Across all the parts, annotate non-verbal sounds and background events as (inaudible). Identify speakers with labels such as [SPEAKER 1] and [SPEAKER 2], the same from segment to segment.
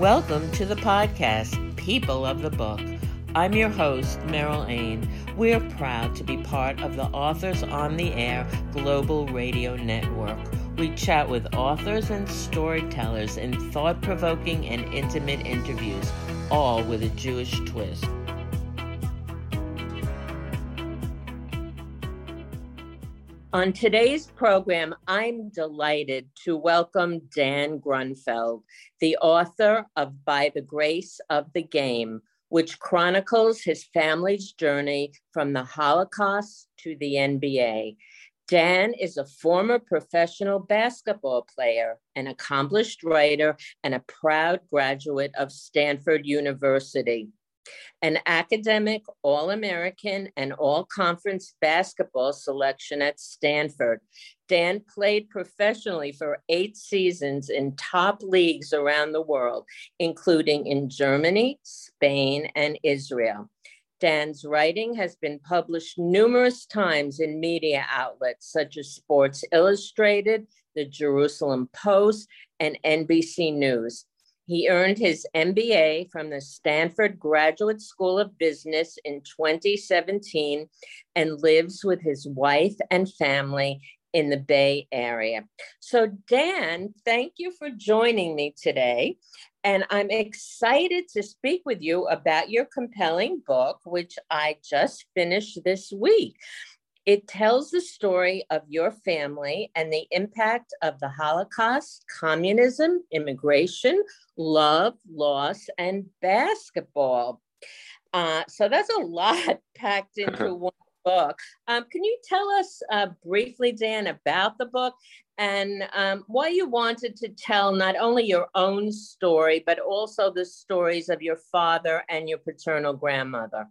[SPEAKER 1] Welcome to the podcast, People of the Book. I'm your host, Meryl Ain. We're proud to be part of the Authors on the Air Global Radio Network. We chat with authors and storytellers in thought provoking and intimate interviews, all with a Jewish twist. On today's program, I'm delighted to welcome Dan Grunfeld, the author of By the Grace of the Game, which chronicles his family's journey from the Holocaust to the NBA. Dan is a former professional basketball player, an accomplished writer, and a proud graduate of Stanford University an academic All American and All Conference basketball selection at Stanford. Dan played professionally for eight seasons in top leagues around the world, including in Germany, Spain, and Israel. Dan's writing has been published numerous times in media outlets such as Sports Illustrated, the Jerusalem Post, and NBC News. He earned his MBA from the Stanford Graduate School of Business in 2017 and lives with his wife and family in the Bay Area. So, Dan, thank you for joining me today. And I'm excited to speak with you about your compelling book, which I just finished this week. It tells the story of your family and the impact of the Holocaust, communism, immigration, love, loss, and basketball. Uh, so that's a (laughs) lot packed into (laughs) one book. Um, can you tell us uh, briefly, Dan, about the book and um, why you wanted to tell not only your own story, but also the stories of your father and your paternal grandmother?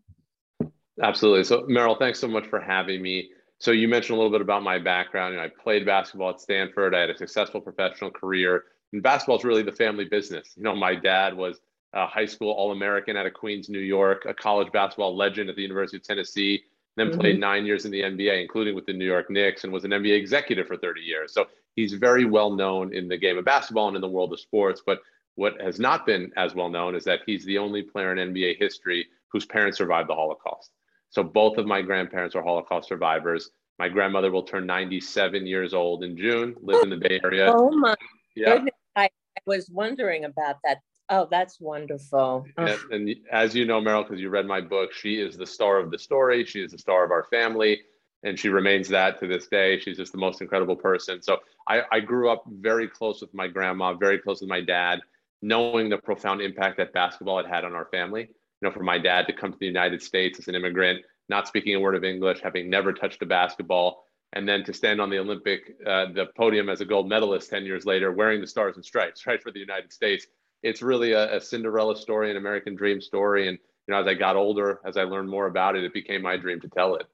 [SPEAKER 2] Absolutely. So, Meryl, thanks so much for having me. So, you mentioned a little bit about my background. You know, I played basketball at Stanford. I had a successful professional career, and basketball is really the family business. You know, my dad was a high school All American out of Queens, New York, a college basketball legend at the University of Tennessee, then mm-hmm. played nine years in the NBA, including with the New York Knicks, and was an NBA executive for 30 years. So, he's very well known in the game of basketball and in the world of sports. But what has not been as well known is that he's the only player in NBA history whose parents survived the Holocaust. So both of my grandparents are Holocaust survivors. My grandmother will turn 97 years old in June, live in the Bay Area.
[SPEAKER 1] Oh my yeah. goodness. I, I was wondering about that. Oh, that's wonderful.
[SPEAKER 2] And, and as you know, Meryl, because you read my book, she is the star of the story. She is the star of our family, and she remains that to this day. She's just the most incredible person. So I, I grew up very close with my grandma, very close with my dad, knowing the profound impact that basketball had had on our family know, for my dad to come to the United States as an immigrant, not speaking a word of English, having never touched a basketball, and then to stand on the Olympic, uh, the podium as a gold medalist 10 years later, wearing the stars and stripes, right, for the United States. It's really a, a Cinderella story, an American dream story. And, you know, as I got older, as I learned more about it, it became my dream to tell it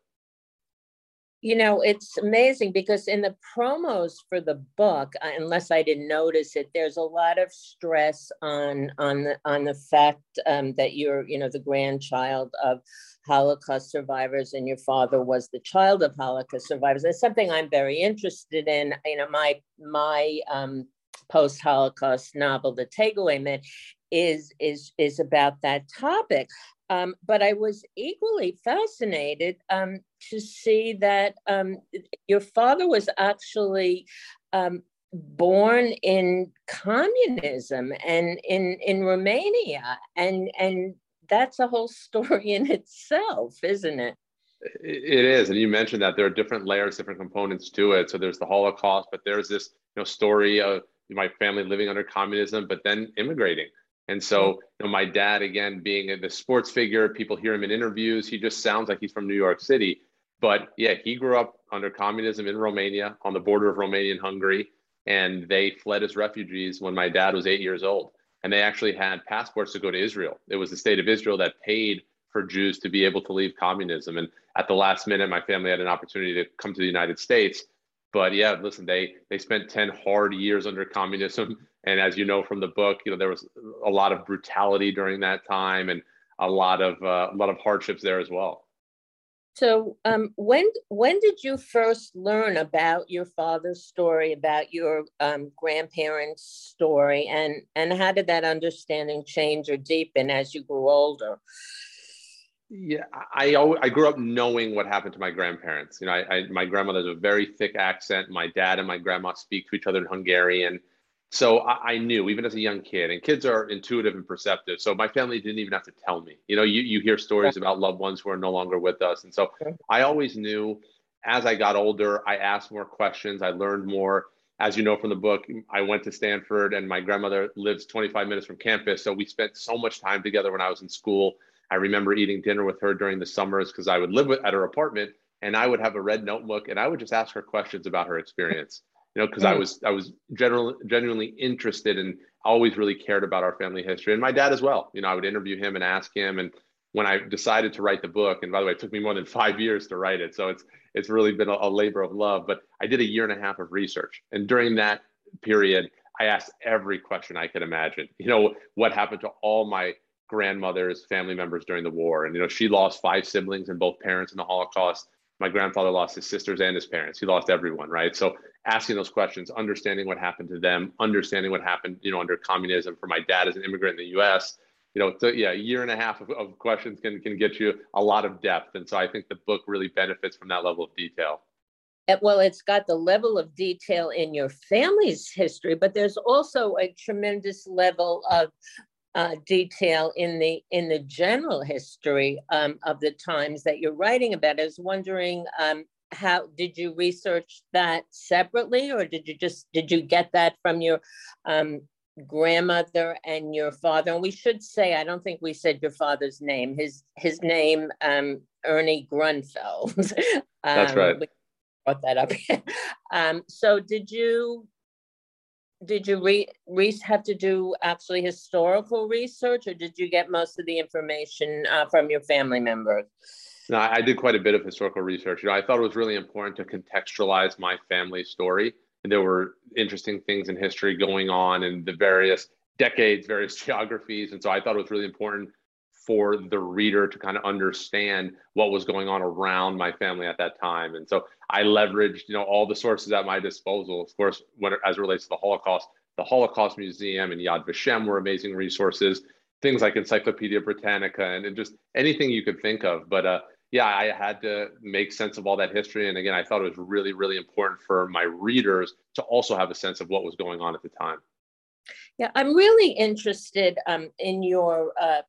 [SPEAKER 1] you know it's amazing because in the promos for the book uh, unless i didn't notice it there's a lot of stress on on the on the fact um, that you're you know the grandchild of holocaust survivors and your father was the child of holocaust survivors. It's something i'm very interested in. You know my my um, post-holocaust novel the takeaway is is is about that topic um, but I was equally fascinated um, to see that um, your father was actually um, born in communism and in in Romania, and and that's a whole story in itself, isn't it?
[SPEAKER 2] It is, and you mentioned that there are different layers, different components to it. So there's the Holocaust, but there's this you know story of my family living under communism, but then immigrating and so, you know, my dad, again, being the sports figure, people hear him in interviews. He just sounds like he's from New York City. But yeah, he grew up under communism in Romania on the border of Romania and Hungary. And they fled as refugees when my dad was eight years old. And they actually had passports to go to Israel. It was the state of Israel that paid for Jews to be able to leave communism. And at the last minute, my family had an opportunity to come to the United States. But yeah, listen, they they spent 10 hard years under communism and as you know from the book, you know there was a lot of brutality during that time and a lot of uh, a lot of hardships there as well.
[SPEAKER 1] So, um, when when did you first learn about your father's story, about your um, grandparents' story, and and how did that understanding change or deepen as you grew older?
[SPEAKER 2] Yeah, I I grew up knowing what happened to my grandparents. You know, I, I my grandmother has a very thick accent. My dad and my grandma speak to each other in Hungarian. So I, I, knew even as a young kid, and kids are intuitive and perceptive. So my family didn't even have to tell me. You know, you, you hear stories about loved ones who are no longer with us. And so I always knew as I got older, I asked more questions, I learned more. As you know from the book, I went to Stanford and my grandmother lives 25 minutes from campus. So we spent so much time together when I was in school. I remember eating dinner with her during the summers because I would live with, at her apartment and I would have a red notebook and I would just ask her questions about her experience you know, because I mm. was I was generally genuinely interested and always really cared about our family history, and my dad as well. You know, I would interview him and ask him, and when I decided to write the book, and by the way, it took me more than five years to write it, so it's it's really been a, a labor of love. But I did a year and a half of research, and during that period, I asked every question I could imagine. You know, what happened to all my grandmother's family members during the war, and you know, she lost five siblings and both parents in the Holocaust. My grandfather lost his sisters and his parents. He lost everyone, right? So asking those questions, understanding what happened to them, understanding what happened, you know, under communism for my dad as an immigrant in the U.S. You know, so yeah, a year and a half of, of questions can can get you a lot of depth, and so I think the book really benefits from that level of detail.
[SPEAKER 1] Well, it's got the level of detail in your family's history, but there's also a tremendous level of uh, detail in the in the general history um, of the times that you're writing about. I was wondering um, how did you research that separately or did you just did you get that from your um, grandmother and your father? And we should say i don't think we said your father's name. His his name um, ernie grunfeld. (laughs)
[SPEAKER 2] Um, that's right
[SPEAKER 1] brought that up. (laughs) Um, so did you did you re, re have to do actually historical research or did you get most of the information uh, from your family members
[SPEAKER 2] no, I did quite a bit of historical research. You know, I thought it was really important to contextualize my family story. And there were interesting things in history going on in the various decades, various (laughs) geographies. And so I thought it was really important for the reader to kind of understand what was going on around my family at that time. And so I leveraged, you know, all the sources at my disposal. Of course, when as it relates to the Holocaust, the Holocaust Museum and Yad Vashem were amazing resources. Things like Encyclopedia Britannica and, and just anything you could think of. But uh, yeah, I had to make sense of all that history. And again, I thought it was really, really important for my readers to also have a sense of what was going on at the time.
[SPEAKER 1] Yeah, I'm really interested um, in your uh,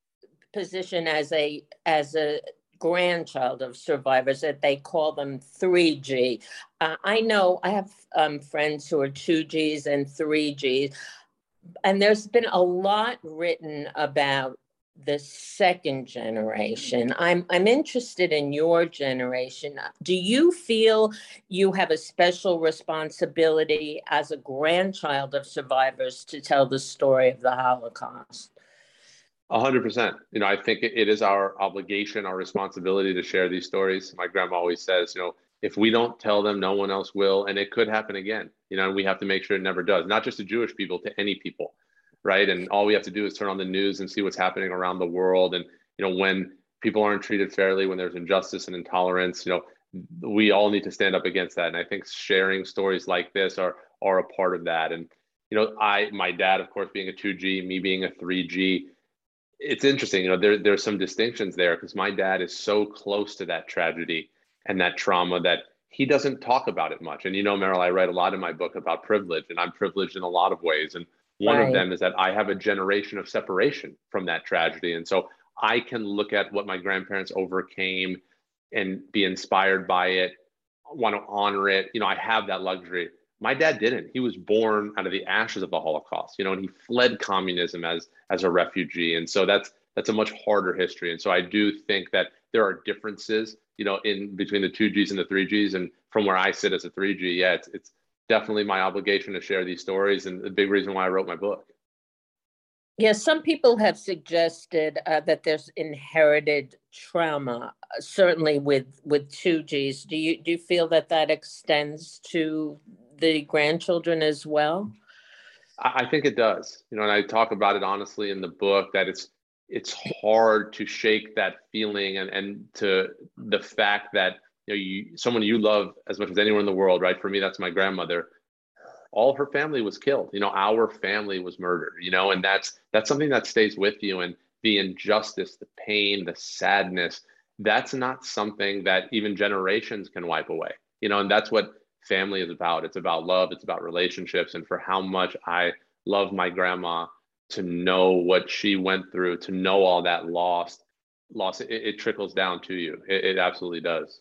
[SPEAKER 1] position as a as a grandchild of survivors that they call them 3G. Uh, I know I have um, friends who are 2Gs and 3Gs, and there's been a lot written about the second generation. I'm I'm interested in your generation. Do you feel you have a special responsibility as a grandchild of survivors to tell the story of the Holocaust?
[SPEAKER 2] Hundred percent. You know, I think it is our obligation, our responsibility to share these stories. My grandma always says, you know, if we don't tell them, no one else will, and it could happen again. You know, and we have to make sure it never does. Not just to Jewish people, to any people right? And all we have to do is turn on the news and see what's happening around the world. And you know, when people aren't treated fairly, when there's injustice and intolerance, you know, we all need to stand up against that. And I think sharing stories like this are are a part of that. And you know, I my dad, of course, being a 2G, me being a 3G, it's interesting. You know, there there's some distinctions there because my dad is so close to that tragedy and that trauma that he doesn't talk about it much. And you know, Meryl, I write a lot in my book about privilege, and I'm privileged in a lot of ways. And one right. of them is that I have a generation of separation from that tragedy. And so I can look at what my grandparents overcame and be inspired by it, want to honor it. You know, I have that luxury. My dad didn't. He was born out of the ashes of the Holocaust, you know, and he fled communism as as a refugee. And so that's that's a much harder history. And so I do think that there are differences, you know, in between the two Gs and the three Gs. And from where I sit as a three G, yeah, it's it's definitely my obligation to share these stories and the big reason why I wrote my book.
[SPEAKER 1] Yes, some people have suggested uh, that there's inherited trauma, uh, certainly with with two Gs. Do you do you feel that that extends to the grandchildren as well?
[SPEAKER 2] I think it does. You know, and I talk about it honestly in the book that it's it's hard to shake that feeling and, and to the fact that you know you someone you love as much as anyone in the world right for me that's my grandmother all her family was killed. You know our family was murdered you know and that's that's something that stays with you and the injustice the pain the sadness that's not something that even generations can wipe away you know and that's what family is about. It's about love it's about relationships and for how much i love my grandma to know what she went through to know all that loss loss it, it trickles down to you. It, it absolutely does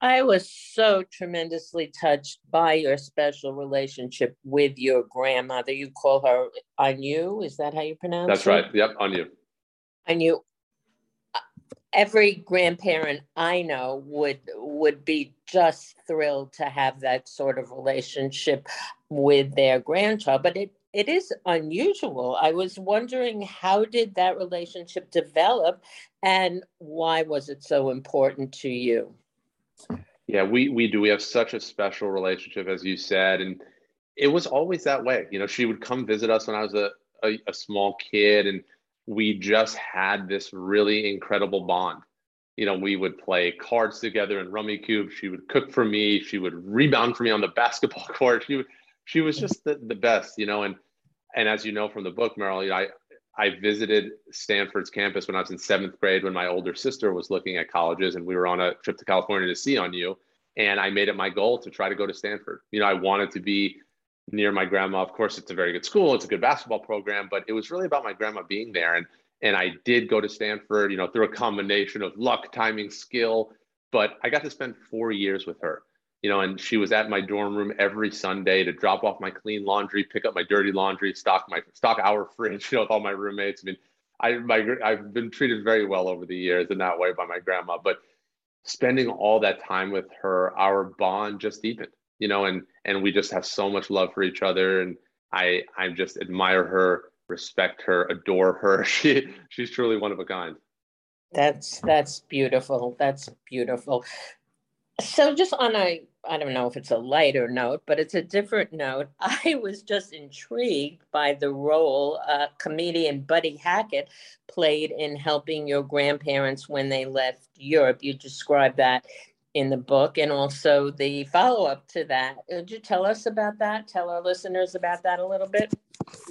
[SPEAKER 1] I was so tremendously touched by your special relationship with your grandmother. You call her Anu, is that how you pronounce
[SPEAKER 2] That's
[SPEAKER 1] it?
[SPEAKER 2] right. Yep, Anu.
[SPEAKER 1] Anu. Uh, every grandparent I know would would be just thrilled to have that sort of relationship with their grandchild, but it it is unusual. I was wondering how did that relationship develop and why was it so important to you?
[SPEAKER 2] Yeah, we we do. We have such a special relationship, as you said, and it was always that way. You know, she would come visit us when I was a, a, a small kid, and we just had this really incredible bond. You know, we would play cards together and Rummikub. She would cook for me. She would rebound for me on the (laughs) basketball court. She she was just the, the best, you know. And and as you know from the book, Meryl, you know, I I visited Stanford's campus when I was in seventh grade when my older sister was looking at colleges and we were on a trip to California to see Anu. And I made it my goal to try to go to Stanford. You know, I wanted to be near my grandma. Of course, it's a very good school, it's a good basketball program, but it was really about my grandma being there. And and I did go to Stanford, you know, through a combination of luck, timing, skill. But I got to spend four years with her you know, and she was at my dorm room every Sunday to drop off my clean laundry, pick up my dirty laundry, stock my stock our (laughs) fridge, you know, with all my roommates. I mean, I my I've been treated very well over the years in that way by my grandma, but spending all that time with her, our bond just deepened, you know, and and we just have so much love for each other, and I I just admire her, respect her, adore her. (laughs) She she's truly one of a kind.
[SPEAKER 1] That's that's beautiful. That's beautiful. So just on a I don't know if it's a lighter note, but it's a different note. (laughs) I was just intrigued by the role uh, comedian Buddy Hackett played in helping your grandparents when they left Europe. You describe that in the book and also the follow up to that. Would you tell us about that? Tell our listeners about that a little bit?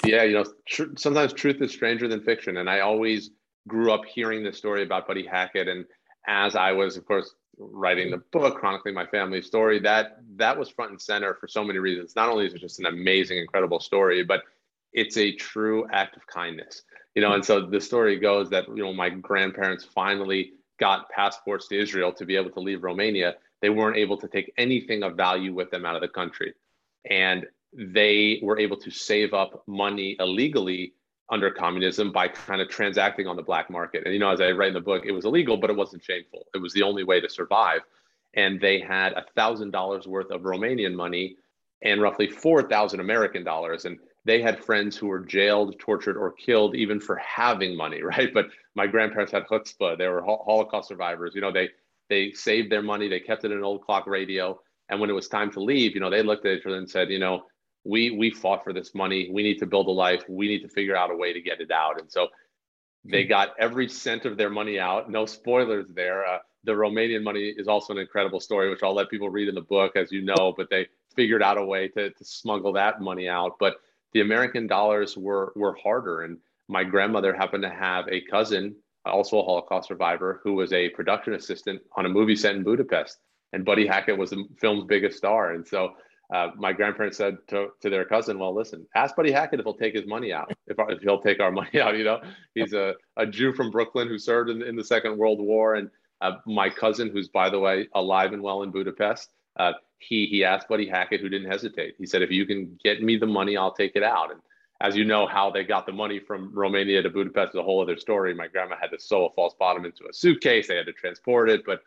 [SPEAKER 2] Yeah, you know, tr- sometimes truth is stranger than fiction. And I always grew up hearing the story about Buddy Hackett. And as I was, of course, writing the book chronicling my family story that that was front and center for so many reasons. Not only is it just an amazing incredible story but it's a true act of kindness. You know and so the story goes that you know my grandparents finally got passports to israel to be able to leave romania. They weren't able to take anything of value with them out of the country. And they were able to save up money illegally under communism by kind of transacting on the black market. And you know, as I write in the book, it was illegal, but it wasn't shameful. It was the only way to survive. And they had a thousand dollars worth of Romanian money and roughly four thousand American dollars. And they had friends who were jailed, tortured, or killed even for having money, (laughs) right? But my grandparents had chutzpah. They were Holocaust survivors. You know, they they saved their money. They kept it in an old clock radio. And when it was time to leave, you know, they looked at each other and said, you know, we we fought for this money. We need to build a life. We need to figure out a way to get it out. And so they hmm. got every cent of their money out. No spoilers there. Uh, the Romanian money is also an incredible story, which I'll let people read in the book, as you know. But they figured out a way to, to smuggle that money out. But the American dollars were were harder. And my grandmother happened to have a cousin, also a Holocaust survivor, who was a production assistant on a movie set in Budapest. And Buddy Hackett was the film's biggest star. And so uh, my grandparents said to, to their cousin, well, listen, ask Buddy Hackett if he'll take his money out, if, if he'll take our money (laughs) out. You know, he's a, a Jew from Brooklyn who served in, in the Second World War. And uh, my cousin, who's, by the way, alive and well in Budapest, uh, he, he asked Buddy Hackett, who didn't hesitate. He said, if you can get me the money, I'll take it out. And as you know, how they got the money from Romania to Budapest is a whole other story. My grandma had to sew a false bottom into a suitcase. They had to transport it. But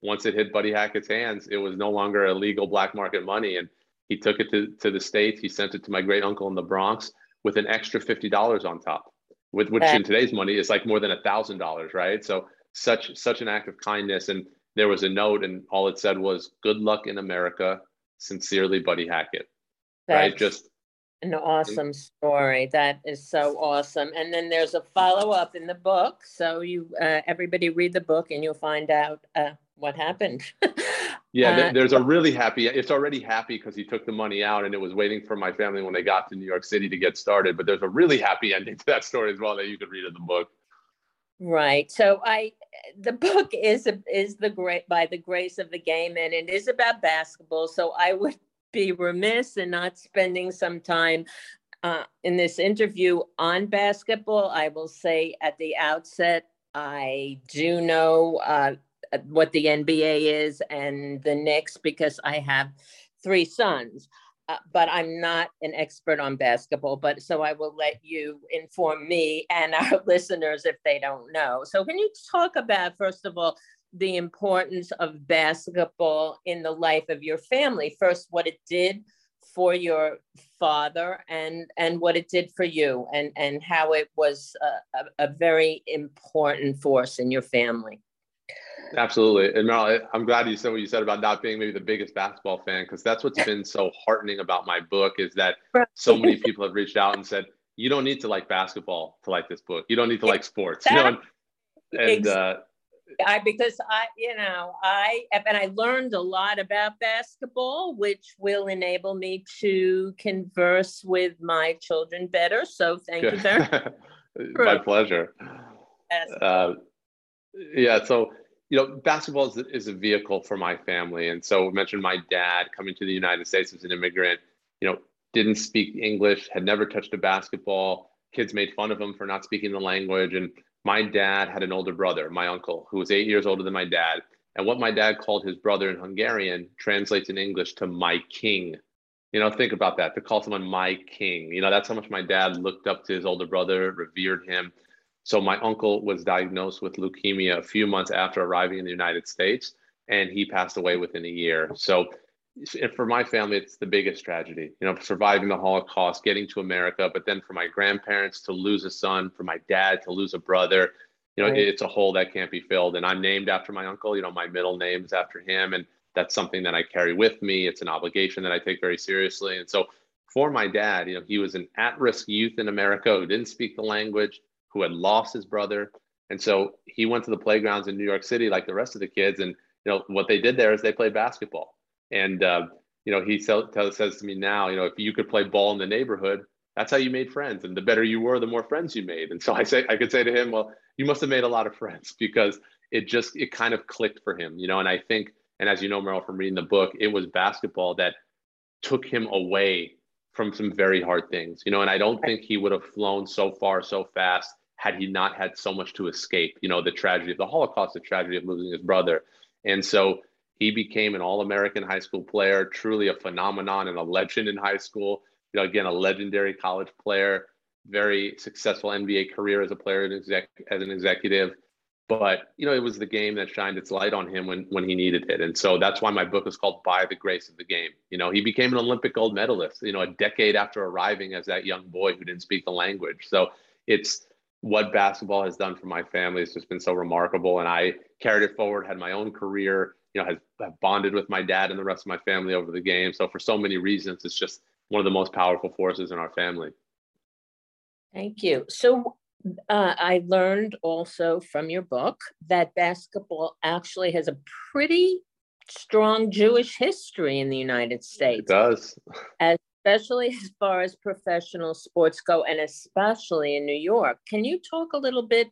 [SPEAKER 2] once it hit Buddy Hackett's hands, it was no longer illegal black market money. And he took it to, to the States. He sent it to my great uncle in the Bronx with an extra $50 on top, with which in today's money is like more than a thousand dollars, right? So such such an act of kindness. And there was a note, and all it said was, Good luck in America. Sincerely, Buddy Hackett. That's, right. Just
[SPEAKER 1] An awesome story. That is so awesome. And then there's a follow up in the book. So you, uh, everybody, read the book, and you'll find out uh, what happened. (laughs)
[SPEAKER 2] yeah, uh, there's a really happy. It's already happy because he took the money out, and it was waiting for my family when they got to New York City to get started. But there's a really happy ending to that story as well that you could read in the book.
[SPEAKER 1] Right. So I, the book is is the great by the grace of the game, and it is about basketball. So I would be remiss in not spending some time uh, in this interview on basketball. I will say at the outset, I do know uh, what the NBA is and the Knicks because I have three sons. Uh, but I'm not an expert on basketball. But so I will let you inform me and (laughs) our listeners if they don't know. So, can you talk about, first of all, the importance of basketball in the life of your family. First, what it did for your father and and what it did for you and and how it was a, a, a very important force in your family
[SPEAKER 2] absolutely and Meryl, i'm glad you said what you said about not being maybe the biggest basketball fan because that's what's been so heartening about my book is that so many people have reached out and said you don't need to like basketball to like this book you don't need to like sports you know and, and uh,
[SPEAKER 1] I because I, you know, I and I learned a lot about basketball, which will enable me to converse with my children better. So thank you very (laughs) much.
[SPEAKER 2] my pleasure. Uh, yeah, so you know, basketball is, is a vehicle for my family, and so I mentioned my dad coming to the United States as an immigrant. You know, didn't speak English, had never touched a basketball. Kids made fun of him for not speaking the language, and my dad had an older brother, my uncle, who was eight years older than my dad. And what my dad called his brother in Hungarian translates in English to my king. You know, think about that to call someone my king. You know, that's how much my dad looked up to his older brother, revered him. So my uncle was diagnosed with leukemia a few months after arriving in the United States, and he passed away within a year. So for my family, it's the biggest tragedy, you know, surviving the Holocaust, getting to America, but then for my grandparents to lose a son, for my dad to lose a brother, you know, right. it's a hole that can't be filled. And I'm named after my uncle, you know, my middle name is after him. And that's something that I carry with me. It's an obligation that I take very seriously. And so for my dad, you know, he was an at risk youth in America who didn't speak the language, who had lost his brother. And so he went to the playgrounds in New York City like the rest of the kids. And, you know, what they did there is they played basketball and uh, you know, he says to me now, you know, if you could play ball in the neighborhood, that's how you made friends. And the better you were, the more friends you made. And so I say, I could say to him, well, you must have made a lot of friends (laughs) because it just it kind of clicked for him, you know. And I think, and as you know, Meryl, from reading the book, it was basketball that took him away from some very hard things, you know. And I don't think he would have flown so far so fast had he not had so much to escape. You know, the tragedy of the Holocaust, the tragedy of losing his brother, and so he became an All-American high school player, truly a phenomenon and a legend in high school. You know, again, a legendary college player, very successful NBA career as a player and exec, as an executive. But you know, it was the game that shined its light on him when when he needed it, and so that's why my book is called "By the Grace of the Game." You know, he became an Olympic gold medalist. You know, a decade after arriving as that young boy who didn't speak the language. So it's what basketball has done for my family has just been so remarkable, and I carried it forward. Had my own career you know, has, have bonded with my dad and the rest of my family over the game. So for so many reasons, it's just one of the most powerful forces in our family.
[SPEAKER 1] Thank you. So uh, I learned also from your book that basketball actually has a pretty strong Jewish history in the United States. It
[SPEAKER 2] does.
[SPEAKER 1] Especially as far as professional sports go, and especially in New York. Can you talk a little bit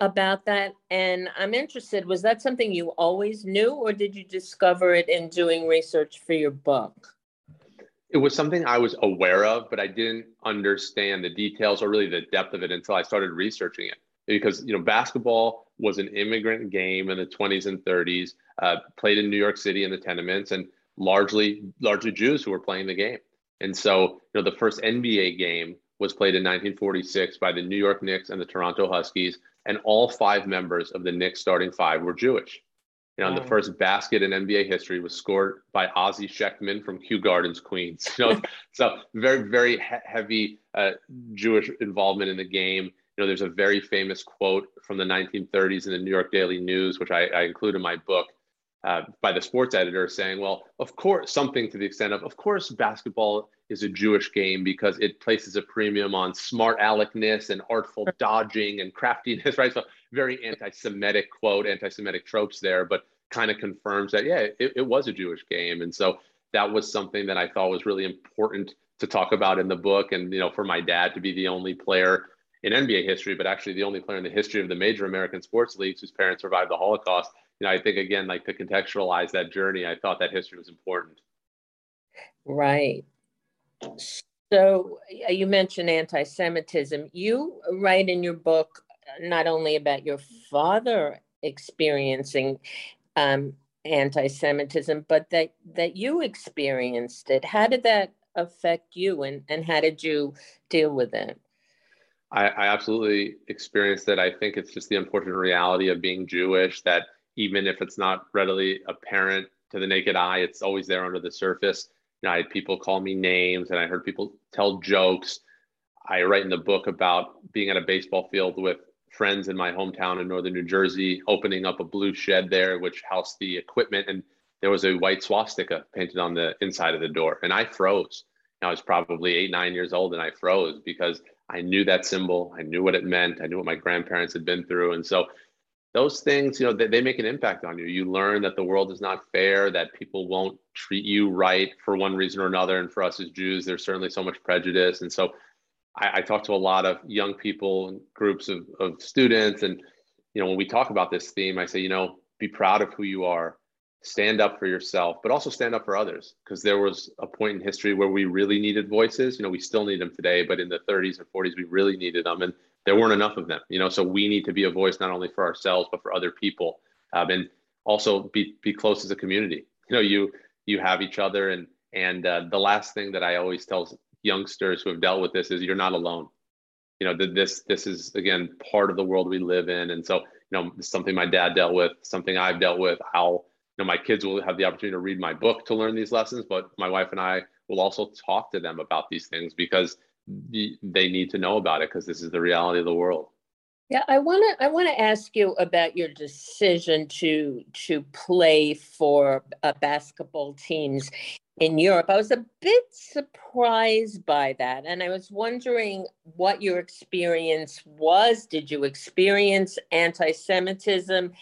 [SPEAKER 1] about that? And i'm interested was that something you always knew or did you discover it in doing research for your book?
[SPEAKER 2] It was something i was aware of but i didn't understand the details or really the depth of it until i started researching it. Because you know basketball was an immigrant game in the 20s and 30s uh, played in new york city in the tenements and largely largely jews who were playing the game and so you know the first nba game was played in 1946 by the new york knicks and the toronto huskies and all five members of the Knicks starting five were Jewish. You know, wow. the first basket in NBA history was scored by Ossie Schectman from Kew Gardens, Queens. (laughs) You know, so very, very he- heavy uh, Jewish involvement in the game. You know, there's a very famous quote from the 1930s in the New York Daily News, which I, I include in my book, uh, by the sports editor saying, "Well, of course, something to the extent of, of course, basketball is a Jewish game because it places a premium on smart aleckness and artful dodging and craftiness, (laughs) right? So very anti-Semitic quote, anti-Semitic tropes there, but kind of confirms that yeah, it, it was a Jewish game, and so that was something that I thought was really important to talk about in the book, and you know, for my dad to be the only player in NBA history, but actually the only player in the history of the major American sports leagues whose parents survived the Holocaust. You know, I think again, like to contextualize that journey, I thought that history was important.
[SPEAKER 1] Right. So you mentioned anti-Semitism. You write in your book not only about your father experiencing um, anti-Semitism, but that that you experienced it. How did that affect you, and and how did you deal with it?
[SPEAKER 2] I, I absolutely experienced it. I think it's just the unfortunate reality of being Jewish that even if it's not readily apparent to the naked eye, it's always there under the surface. You know, I had people call me names, and I heard people tell jokes. I write in the book about being at a baseball field with friends in my hometown in northern New Jersey, opening up a blue shed there, which housed the equipment, and there was a white swastika painted on the inside of the door, and I froze. I was probably eight, nine years old, and I froze because I knew that symbol. I knew what it meant. I knew what my grandparents had been through, and so those things, you know, they, they make an impact on you. You learn that the world is not fair, that people won't treat you right for one reason or another. And for us as Jews, there's certainly so much prejudice. And so I, I talk to a lot of young people and groups of, of students. And, you know, when we talk about this theme, I say, you know, be proud of who you are, stand up for yourself, but also stand up for others. Because there was a point in history where we really needed voices. You know, we still need them today, but in the 30s and 40s, we really needed them. And there weren't enough of them, you know, so we need to be a voice not only for ourselves, but for other people. Um, and also be, be close as a community. You know, you, you have each other and, and uh, the last thing that I always tell youngsters who have dealt with this is you're not alone. You know, this this is again part of the world we live in, and so you know, something my dad dealt with, something I've dealt with. I'll you know, my kids will have the opportunity to read my book to learn these lessons, but my wife and I will also talk to them about these things because they need to know about it because this is the reality of the world.
[SPEAKER 1] Yeah, I want to I want to ask you about your decision to to play for uh, basketball teams in Europe. I was a bit surprised by that, and I was wondering what your experience was. Did you experience anti-Semitism?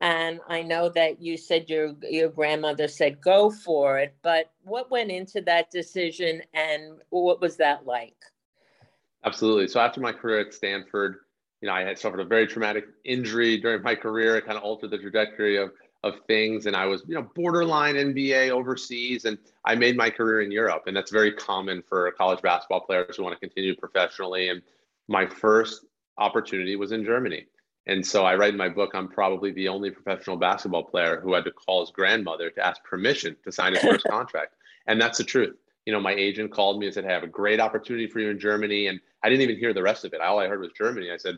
[SPEAKER 1] And I know that you said your your grandmother said go for it, but what went into that decision, and what was that like?
[SPEAKER 2] Absolutely. So after my career at Stanford, you know, I had suffered a very traumatic injury during my career. It kind of altered the trajectory of of things, and I was, you know, borderline NBA overseas, and I made my career in Europe, and that's very common for college basketball players who want to continue professionally. And my first opportunity was in Germany. And so I write in my book, I'm probably the only professional basketball player who had to call his grandmother to ask permission to sign his first (laughs) contract. And that's the truth. You know, my agent called me and said, Hey, I have a great opportunity for you in Germany. And I didn't even hear the rest of it. All I heard was Germany. I said,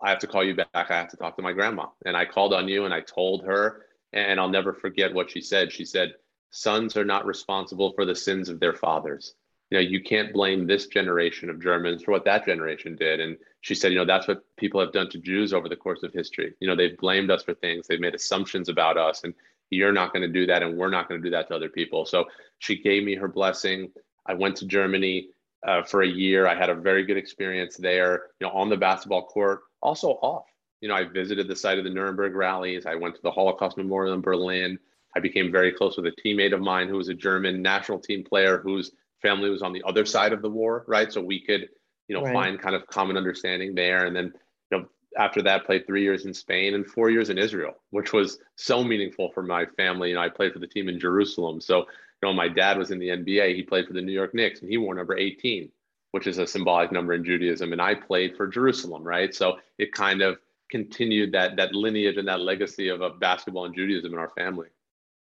[SPEAKER 2] I have to call you back. I have to talk to my grandma. And I called Anu and I told her, and I'll never forget what she said. She said, Sons are not responsible for the sins of their fathers. You know, you can't blame this generation of Germans for what that generation did. And she said, you know, that's what people have done to Jews over the course of history. You know, they've blamed us for things, they've made assumptions about us, and you're not going to do that, and we're not going to do that to other people. So she gave me her blessing. I went to Germany uh, for a year. I had a very good experience there, you know, on the basketball court, also off. You know, I visited the site of the Nuremberg rallies. I went to the Holocaust Memorial in Berlin. I became very close with a teammate of mine who was a German national team player whose family was on the other side of the war, right? So we could, you know, right. find kind of common understanding there. And then, you know, after that, played three years in Spain and four years in Israel, which was so meaningful for my family. You know, I played for the team in Jerusalem. So, you know, my dad was in the NBA. He played for the New York Knicks and he wore number 18, which is a symbolic number in Judaism. And I played for Jerusalem, right? So it kind of continued that that lineage and that legacy of, of basketball and Judaism in our family.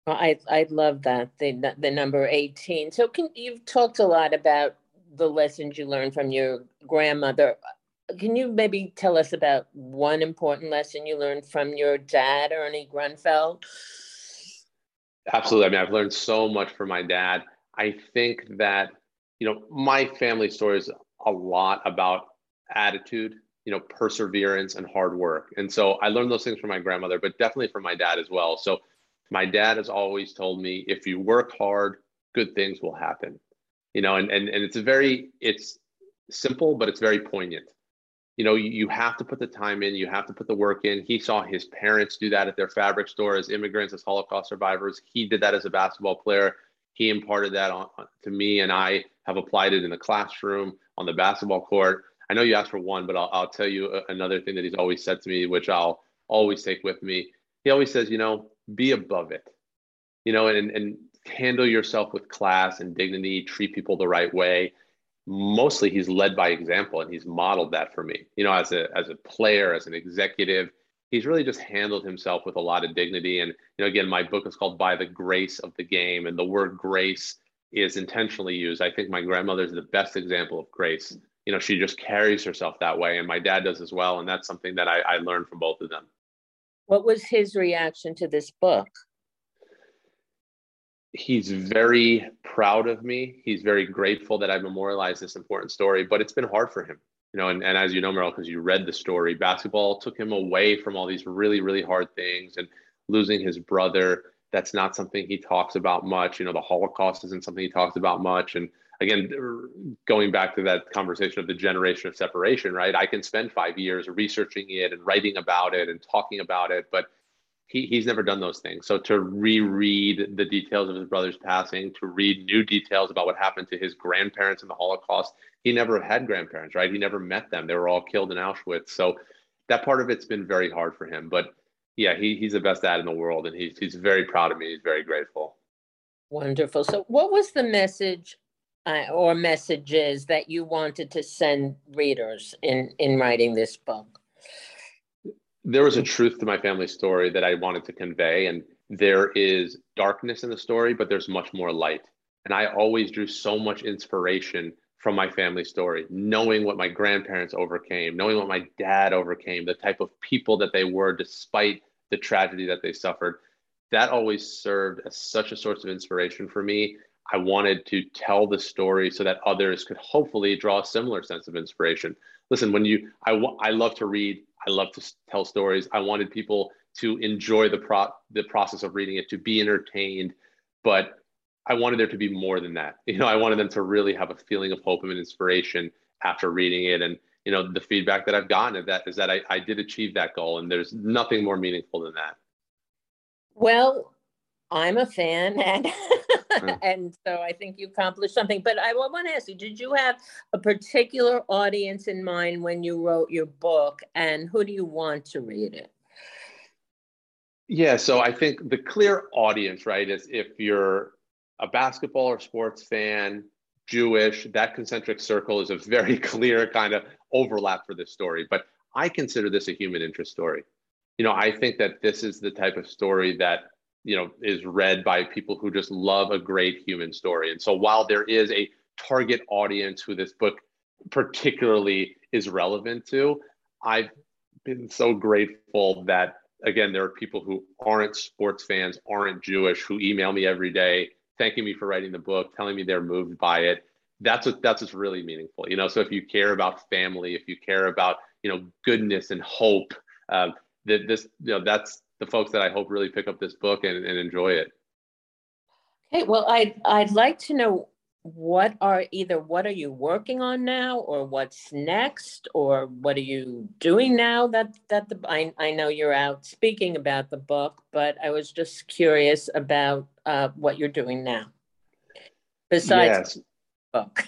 [SPEAKER 1] Well, I I love that the the number 18. So can you've talked a lot about the lessons you learned from your grandmother. Can you maybe tell us about one important lesson you learned from your dad, Ernie Grunfeld?
[SPEAKER 2] Absolutely. I mean, I've learned so much from my dad. I think that, you know, my family story is a lot about attitude, you know, perseverance and hard work. And so I learned those things from my grandmother, but definitely from my dad as well. So my dad has always told me if you work hard, good things will happen. you know, and, and, and it's a very, it's simple, but it's very poignant. You know, you, you have to put the time in, you have to put the work in. He saw his parents do that at their fabric store as immigrants, as Holocaust survivors. He did that as a basketball player. He imparted that on, to me, and I have applied it in the classroom, on the basketball court. I know you asked for one, but I'll, I'll tell you another thing that he's always said to me, which I'll always take with me. He always says, you know, be above it, you know, and, and handle yourself with class and dignity, treat people the right way. Mostly he's led by example and he's modeled that for me. You know, as a as a player, as an executive, he's really just handled himself with a lot of dignity. And you know, again, my book is called By the Grace of the Game, and the word grace is intentionally used. I think my grandmother is the best example of grace. You know, she just carries herself that way, and my dad does as well. And that's something that I, I learned from both of them.
[SPEAKER 1] What was his reaction to this book?
[SPEAKER 2] he's very proud of me. He's very grateful that I memorialized this important story, but it's been hard for him. You know, and, and as you know, Meryl, because you read the story, basketball took him away from all these really, really hard things and losing his brother. That's not something he talks about much. You know, the Holocaust isn't something he talks about much. And again, going back to that conversation of the generation of separation, right? I can spend five years researching it and writing about it and talking about it, but he, he's never done those things. So to reread the details of his brother's passing, to read new details about what happened to his grandparents in the Holocaust, he never had grandparents, right? He never met them. They were all killed in Auschwitz. So that part of it's been very hard for him. But yeah, he, he's the best dad in the world, and he's he's very proud of me. He's very grateful.
[SPEAKER 1] Wonderful. So, what was the message uh, or messages that you wanted to send readers in in writing this book?
[SPEAKER 2] there was a truth to my family story that I wanted to convey. And there is darkness in the story, but there's much more light. And I always drew so much inspiration from my family story, knowing what my grandparents overcame, knowing what my dad overcame, the type of people that they were despite the tragedy that they suffered. That always served as such a source of inspiration for me. I wanted to tell the story so that others could hopefully draw a similar sense of inspiration. Listen, when you, I, I love to read I love to tell stories. I wanted people to enjoy the pro the process of reading it, to be entertained, but I wanted there to be more than that. (laughs) You know, I wanted them to really have a feeling of hope and inspiration after reading it. And you know, the feedback that I've gotten of that is that I, I did achieve that goal, and there's nothing more meaningful than that.
[SPEAKER 1] Well, I'm a fan, (laughs) and (laughs) and so I think you accomplished something. But I want to ask you: Did you have a particular audience in mind when you wrote your book, and who do you want to read it?
[SPEAKER 2] Yeah, so I think the clear audience, right, is if you're a basketball or sports fan, Jewish, that concentric circle is a very (laughs) clear kind of overlap for this story. But I consider this a human interest story. You know, I think that this is the type of story that you know is read by people who just love a great human story. And so while there is a target audience who this book particularly is relevant to i've been so grateful that again there are people who aren't sports fans aren't jewish who email me every day thanking me for writing the book telling me they're moved by it. That's what that's what's really meaningful you know? So if you care about family if you care about you know goodness and hope um, that this you know that's the folks that I hope really pick up this book and, and enjoy it.
[SPEAKER 1] Okay, well, I'd I'd like to know what are either what are you working on now, or what's next, or what are you doing now that that the I I know you're out speaking about the book, but I was just curious about uh, what you're doing now. Besides yes. book.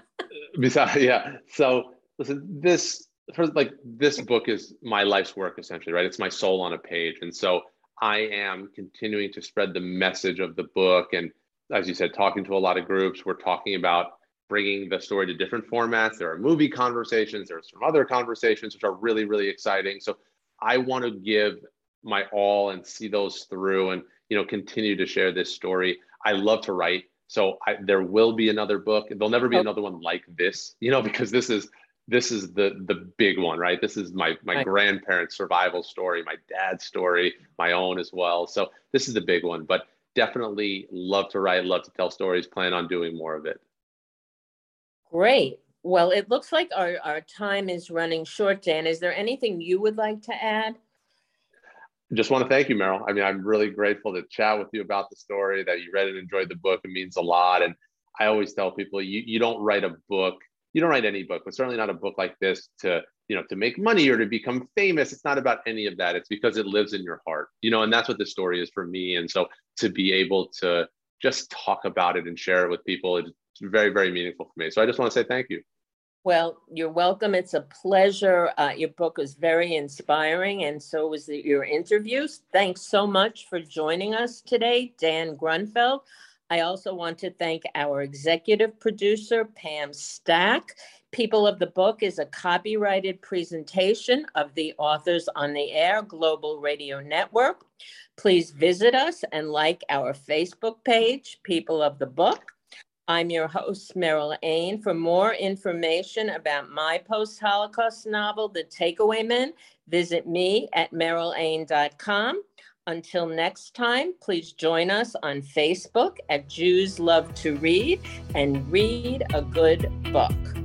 [SPEAKER 1] (laughs)
[SPEAKER 2] Besides, yeah. So listen, this for like this book is my life's work essentially, right? It's my soul on a page. And so I am continuing to spread the message of the book. And as you said, talking to a lot of groups, we're talking about bringing the story to different formats. There are movie conversations, there's some other conversations, which are really, really exciting. So I want to give my all and see those through and, you know, continue to share this story. I love to write. So I, there will be another book. There'll never be oh. another one like this, you know, (laughs) because this is this is the the big one, right? This is my my right. grandparents' survival story, my dad's story, my own as well. So this is the big one, but definitely love to write, love to tell stories, plan on doing more of it.
[SPEAKER 1] Great. Well, it looks like our, our time is running short, Dan. Is there anything you would like to add?
[SPEAKER 2] Just want to thank you, Meryl. I mean, I'm really grateful to chat with you about the story that you read and enjoyed the book. It means a lot. And I always tell people you, you don't write a book, you don't write any book, but certainly not a book like this to, you know, to make money or to become famous. It's not about any of that. It's because it lives in your heart, you know, and that's what the story is for me. And so to be able to just talk about it and share it with people, it's very, very meaningful for me. So I just want to say thank you.
[SPEAKER 1] Well, you're welcome. It's a pleasure. Uh, your book was very inspiring, and so was the, your interviews. Thanks so much for joining us today, Dan Grunfeld. I also want to thank our executive producer, Pam Stack. People of the Book is a copyrighted presentation of the Authors on the Air Global Radio Network. Please visit us and like our Facebook page, People of the Book. I'm your host, Meryl Ain. For more information about my post Holocaust novel, The Takeaway Men, visit me at merylain.com. Until next time, please join us on Facebook at Jews Love to Read and read a good book.